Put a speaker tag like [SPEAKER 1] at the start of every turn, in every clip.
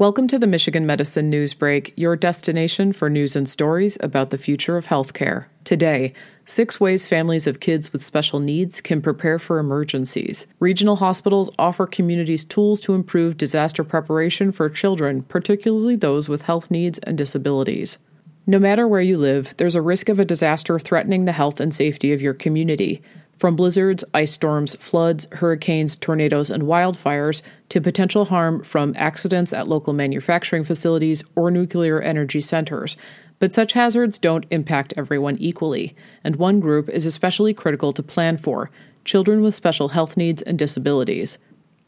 [SPEAKER 1] Welcome to the Michigan Medicine News Break, your destination for news and stories about the future of healthcare. Today, six ways families of kids with special needs can prepare for emergencies. Regional hospitals offer communities tools to improve disaster preparation for children, particularly those with health needs and disabilities. No matter where you live, there's a risk of a disaster threatening the health and safety of your community. From blizzards, ice storms, floods, hurricanes, tornadoes, and wildfires, to potential harm from accidents at local manufacturing facilities or nuclear energy centers. But such hazards don't impact everyone equally, and one group is especially critical to plan for children with special health needs and disabilities.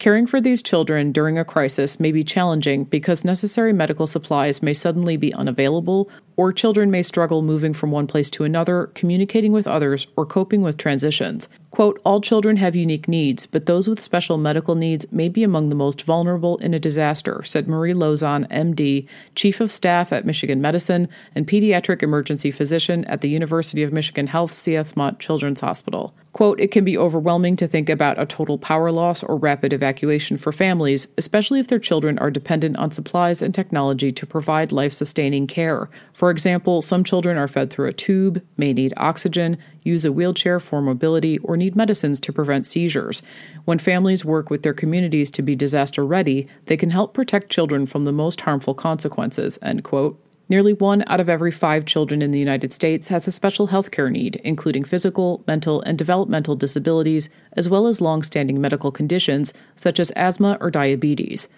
[SPEAKER 1] Caring for these children during a crisis may be challenging because necessary medical supplies may suddenly be unavailable, or children may struggle moving from one place to another, communicating with others, or coping with transitions. Quote, all children have unique needs, but those with special medical needs may be among the most vulnerable in a disaster, said Marie Lozon, MD, Chief of Staff at Michigan Medicine and Pediatric Emergency Physician at the University of Michigan Health C.S. Mott Children's Hospital. Quote, it can be overwhelming to think about a total power loss or rapid evacuation for families, especially if their children are dependent on supplies and technology to provide life sustaining care. For example, some children are fed through a tube, may need oxygen, use a wheelchair for mobility, or need medicines to prevent seizures. When families work with their communities to be disaster ready, they can help protect children from the most harmful consequences. End quote. Nearly one out of every five children in the United States has a special health care need, including physical, mental, and developmental disabilities, as well as long standing medical conditions such as asthma or diabetes.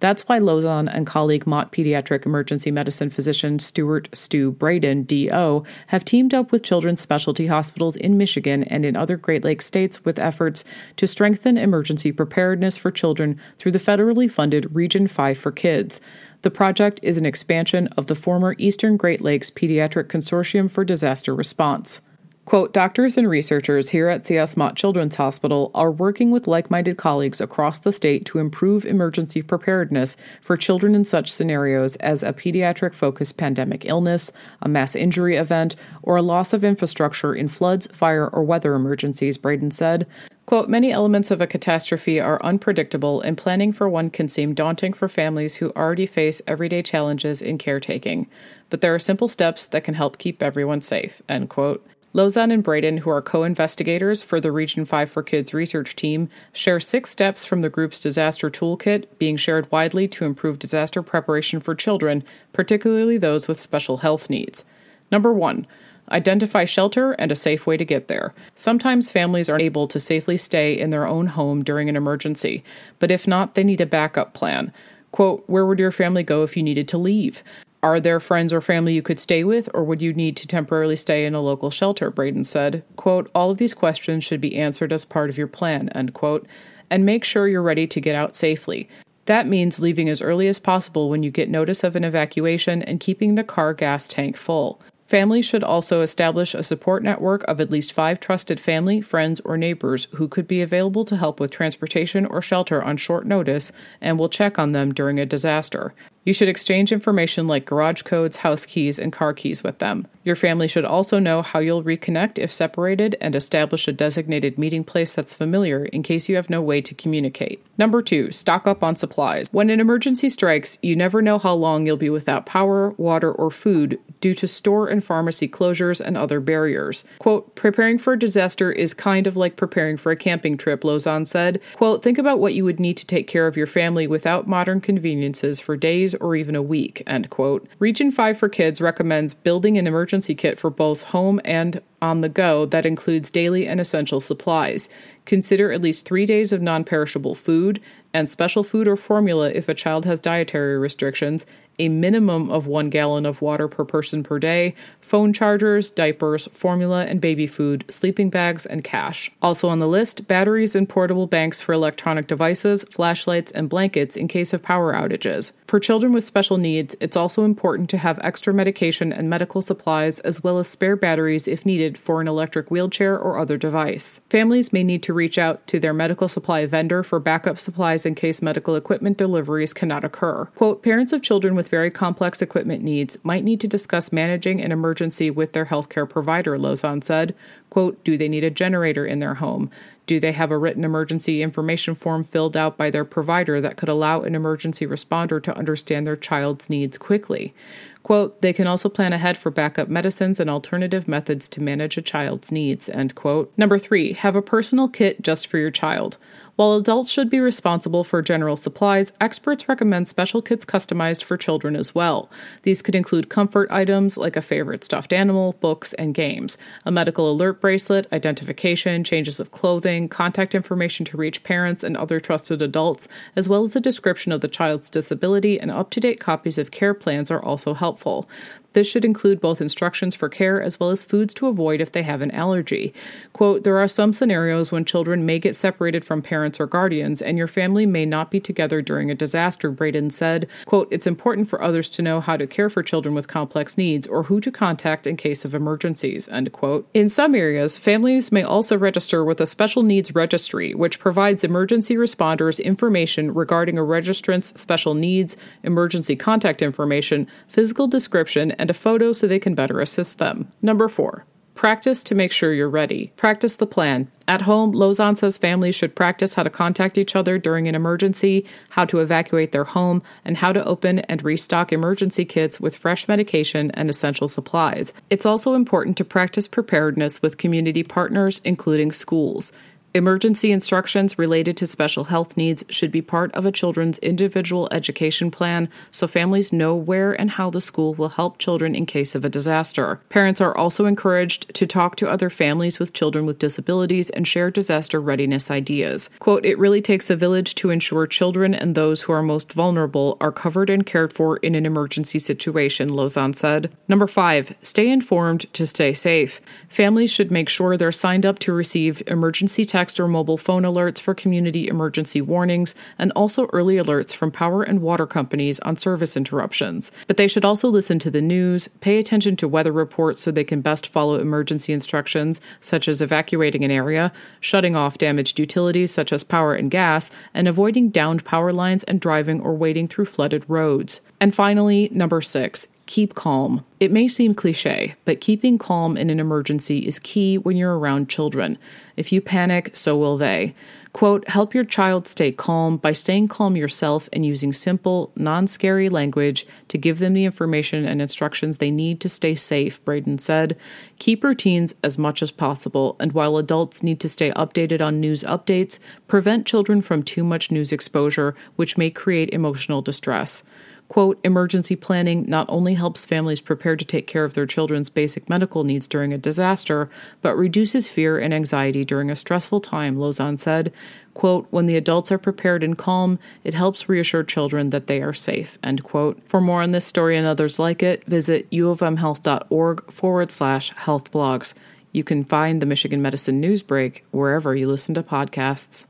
[SPEAKER 1] That's why Lozon and colleague Mott pediatric emergency medicine physician Stuart Stu Bradin, DO, have teamed up with children's specialty hospitals in Michigan and in other Great Lakes states with efforts to strengthen emergency preparedness for children through the federally funded Region 5 for Kids. The project is an expansion of the former Eastern Great Lakes Pediatric Consortium for Disaster Response. Quote, doctors and researchers here at C.S. Mott Children's Hospital are working with like minded colleagues across the state to improve emergency preparedness for children in such scenarios as a pediatric focused pandemic illness, a mass injury event, or a loss of infrastructure in floods, fire, or weather emergencies, Bradin said. Quote, many elements of a catastrophe are unpredictable, and planning for one can seem daunting for families who already face everyday challenges in caretaking. But there are simple steps that can help keep everyone safe, end quote. Lozon and Bradin, who are co investigators for the Region 5 for Kids research team, share six steps from the group's disaster toolkit being shared widely to improve disaster preparation for children, particularly those with special health needs. Number one, identify shelter and a safe way to get there. Sometimes families are able to safely stay in their own home during an emergency, but if not, they need a backup plan. Quote, Where would your family go if you needed to leave? Are there friends or family you could stay with, or would you need to temporarily stay in a local shelter? Bradin said. Quote, All of these questions should be answered as part of your plan, end quote, and make sure you're ready to get out safely. That means leaving as early as possible when you get notice of an evacuation and keeping the car gas tank full. Families should also establish a support network of at least five trusted family, friends, or neighbors who could be available to help with transportation or shelter on short notice and will check on them during a disaster. You should exchange information like garage codes, house keys, and car keys with them. Your family should also know how you'll reconnect if separated and establish a designated meeting place that's familiar in case you have no way to communicate. Number two, stock up on supplies. When an emergency strikes, you never know how long you'll be without power, water, or food due to store and pharmacy closures and other barriers. Quote, preparing for a disaster is kind of like preparing for a camping trip, Lozon said. Quote, think about what you would need to take care of your family without modern conveniences for days or even a week, end quote. Region 5 for Kids recommends building an emergency kit for both home and on the go that includes daily and essential supplies. Consider at least three days of non perishable food and special food or formula if a child has dietary restrictions, a minimum of one gallon of water per person per day, phone chargers, diapers, formula and baby food, sleeping bags, and cash. Also on the list, batteries and portable banks for electronic devices, flashlights, and blankets in case of power outages. For children with special needs, it's also important to have extra medication and medical supplies as well as spare batteries if needed for an electric wheelchair or other device. Families may need to reach out to their medical supply vendor for backup supplies in case medical equipment deliveries cannot occur. Quote, parents of children with very complex equipment needs might need to discuss managing an emergency with their healthcare provider, Lozon said. Quote, do they need a generator in their home? Do they have a written emergency information form filled out by their provider that could allow an emergency responder to understand their child's needs quickly? Quote, they can also plan ahead for backup medicines and alternative methods to manage a child's needs, end quote. Number three, have a personal kit just for your child. While adults should be responsible for general supplies, experts recommend special kits customized for children as well. These could include comfort items like a favorite stuffed animal, books, and games, a medical alert bracelet, identification, changes of clothing, contact information to reach parents and other trusted adults, as well as a description of the child's disability and up to date copies of care plans are also helpful. This should include both instructions for care as well as foods to avoid if they have an allergy. Quote, there are some scenarios when children may get separated from parents or guardians, and your family may not be together during a disaster, Bradin said. Quote, it's important for others to know how to care for children with complex needs or who to contact in case of emergencies, end quote. In some areas, families may also register with a special needs registry, which provides emergency responders information regarding a registrant's special needs, emergency contact information, physical description, and a photo so they can better assist them. Number four, Practice to make sure you're ready. Practice the plan. At home, Lozon says families should practice how to contact each other during an emergency, how to evacuate their home, and how to open and restock emergency kits with fresh medication and essential supplies. It's also important to practice preparedness with community partners, including schools. Emergency instructions related to special health needs should be part of a children's individual education plan so families know where and how the school will help children in case of a disaster. Parents are also encouraged to talk to other families with children with disabilities and share disaster readiness ideas. Quote, it really takes a village to ensure children and those who are most vulnerable are covered and cared for in an emergency situation, Lozon said. Number five, stay informed to stay safe. Families should make sure they're signed up to receive emergency text or mobile phone alerts for community emergency warnings, and also early alerts from power and water companies on service interruptions. But they should also listen to the news, pay attention to weather reports so they can best follow emergency instructions, such as evacuating an area, shutting off damaged utilities such as power and gas, and avoiding downed power lines and driving or wading through flooded roads. And finally, number six, keep calm. It may seem cliche, but keeping calm in an emergency is key when you're around children. If you panic, so will they. Quote, help your child stay calm by staying calm yourself and using simple, non scary language to give them the information and instructions they need to stay safe, Bradin said. Keep routines as much as possible, and while adults need to stay updated on news updates, prevent children from too much news exposure, which may create emotional distress. Quote, emergency planning not only helps families prepare to take care of their children's basic medical needs during a disaster, but reduces fear and anxiety during a stressful time, Lozon said. Quote, when the adults are prepared and calm, it helps reassure children that they are safe, end quote. For more on this story and others like it, visit uofmhealth.org forward slash health blogs. You can find the Michigan Medicine News Break wherever you listen to podcasts.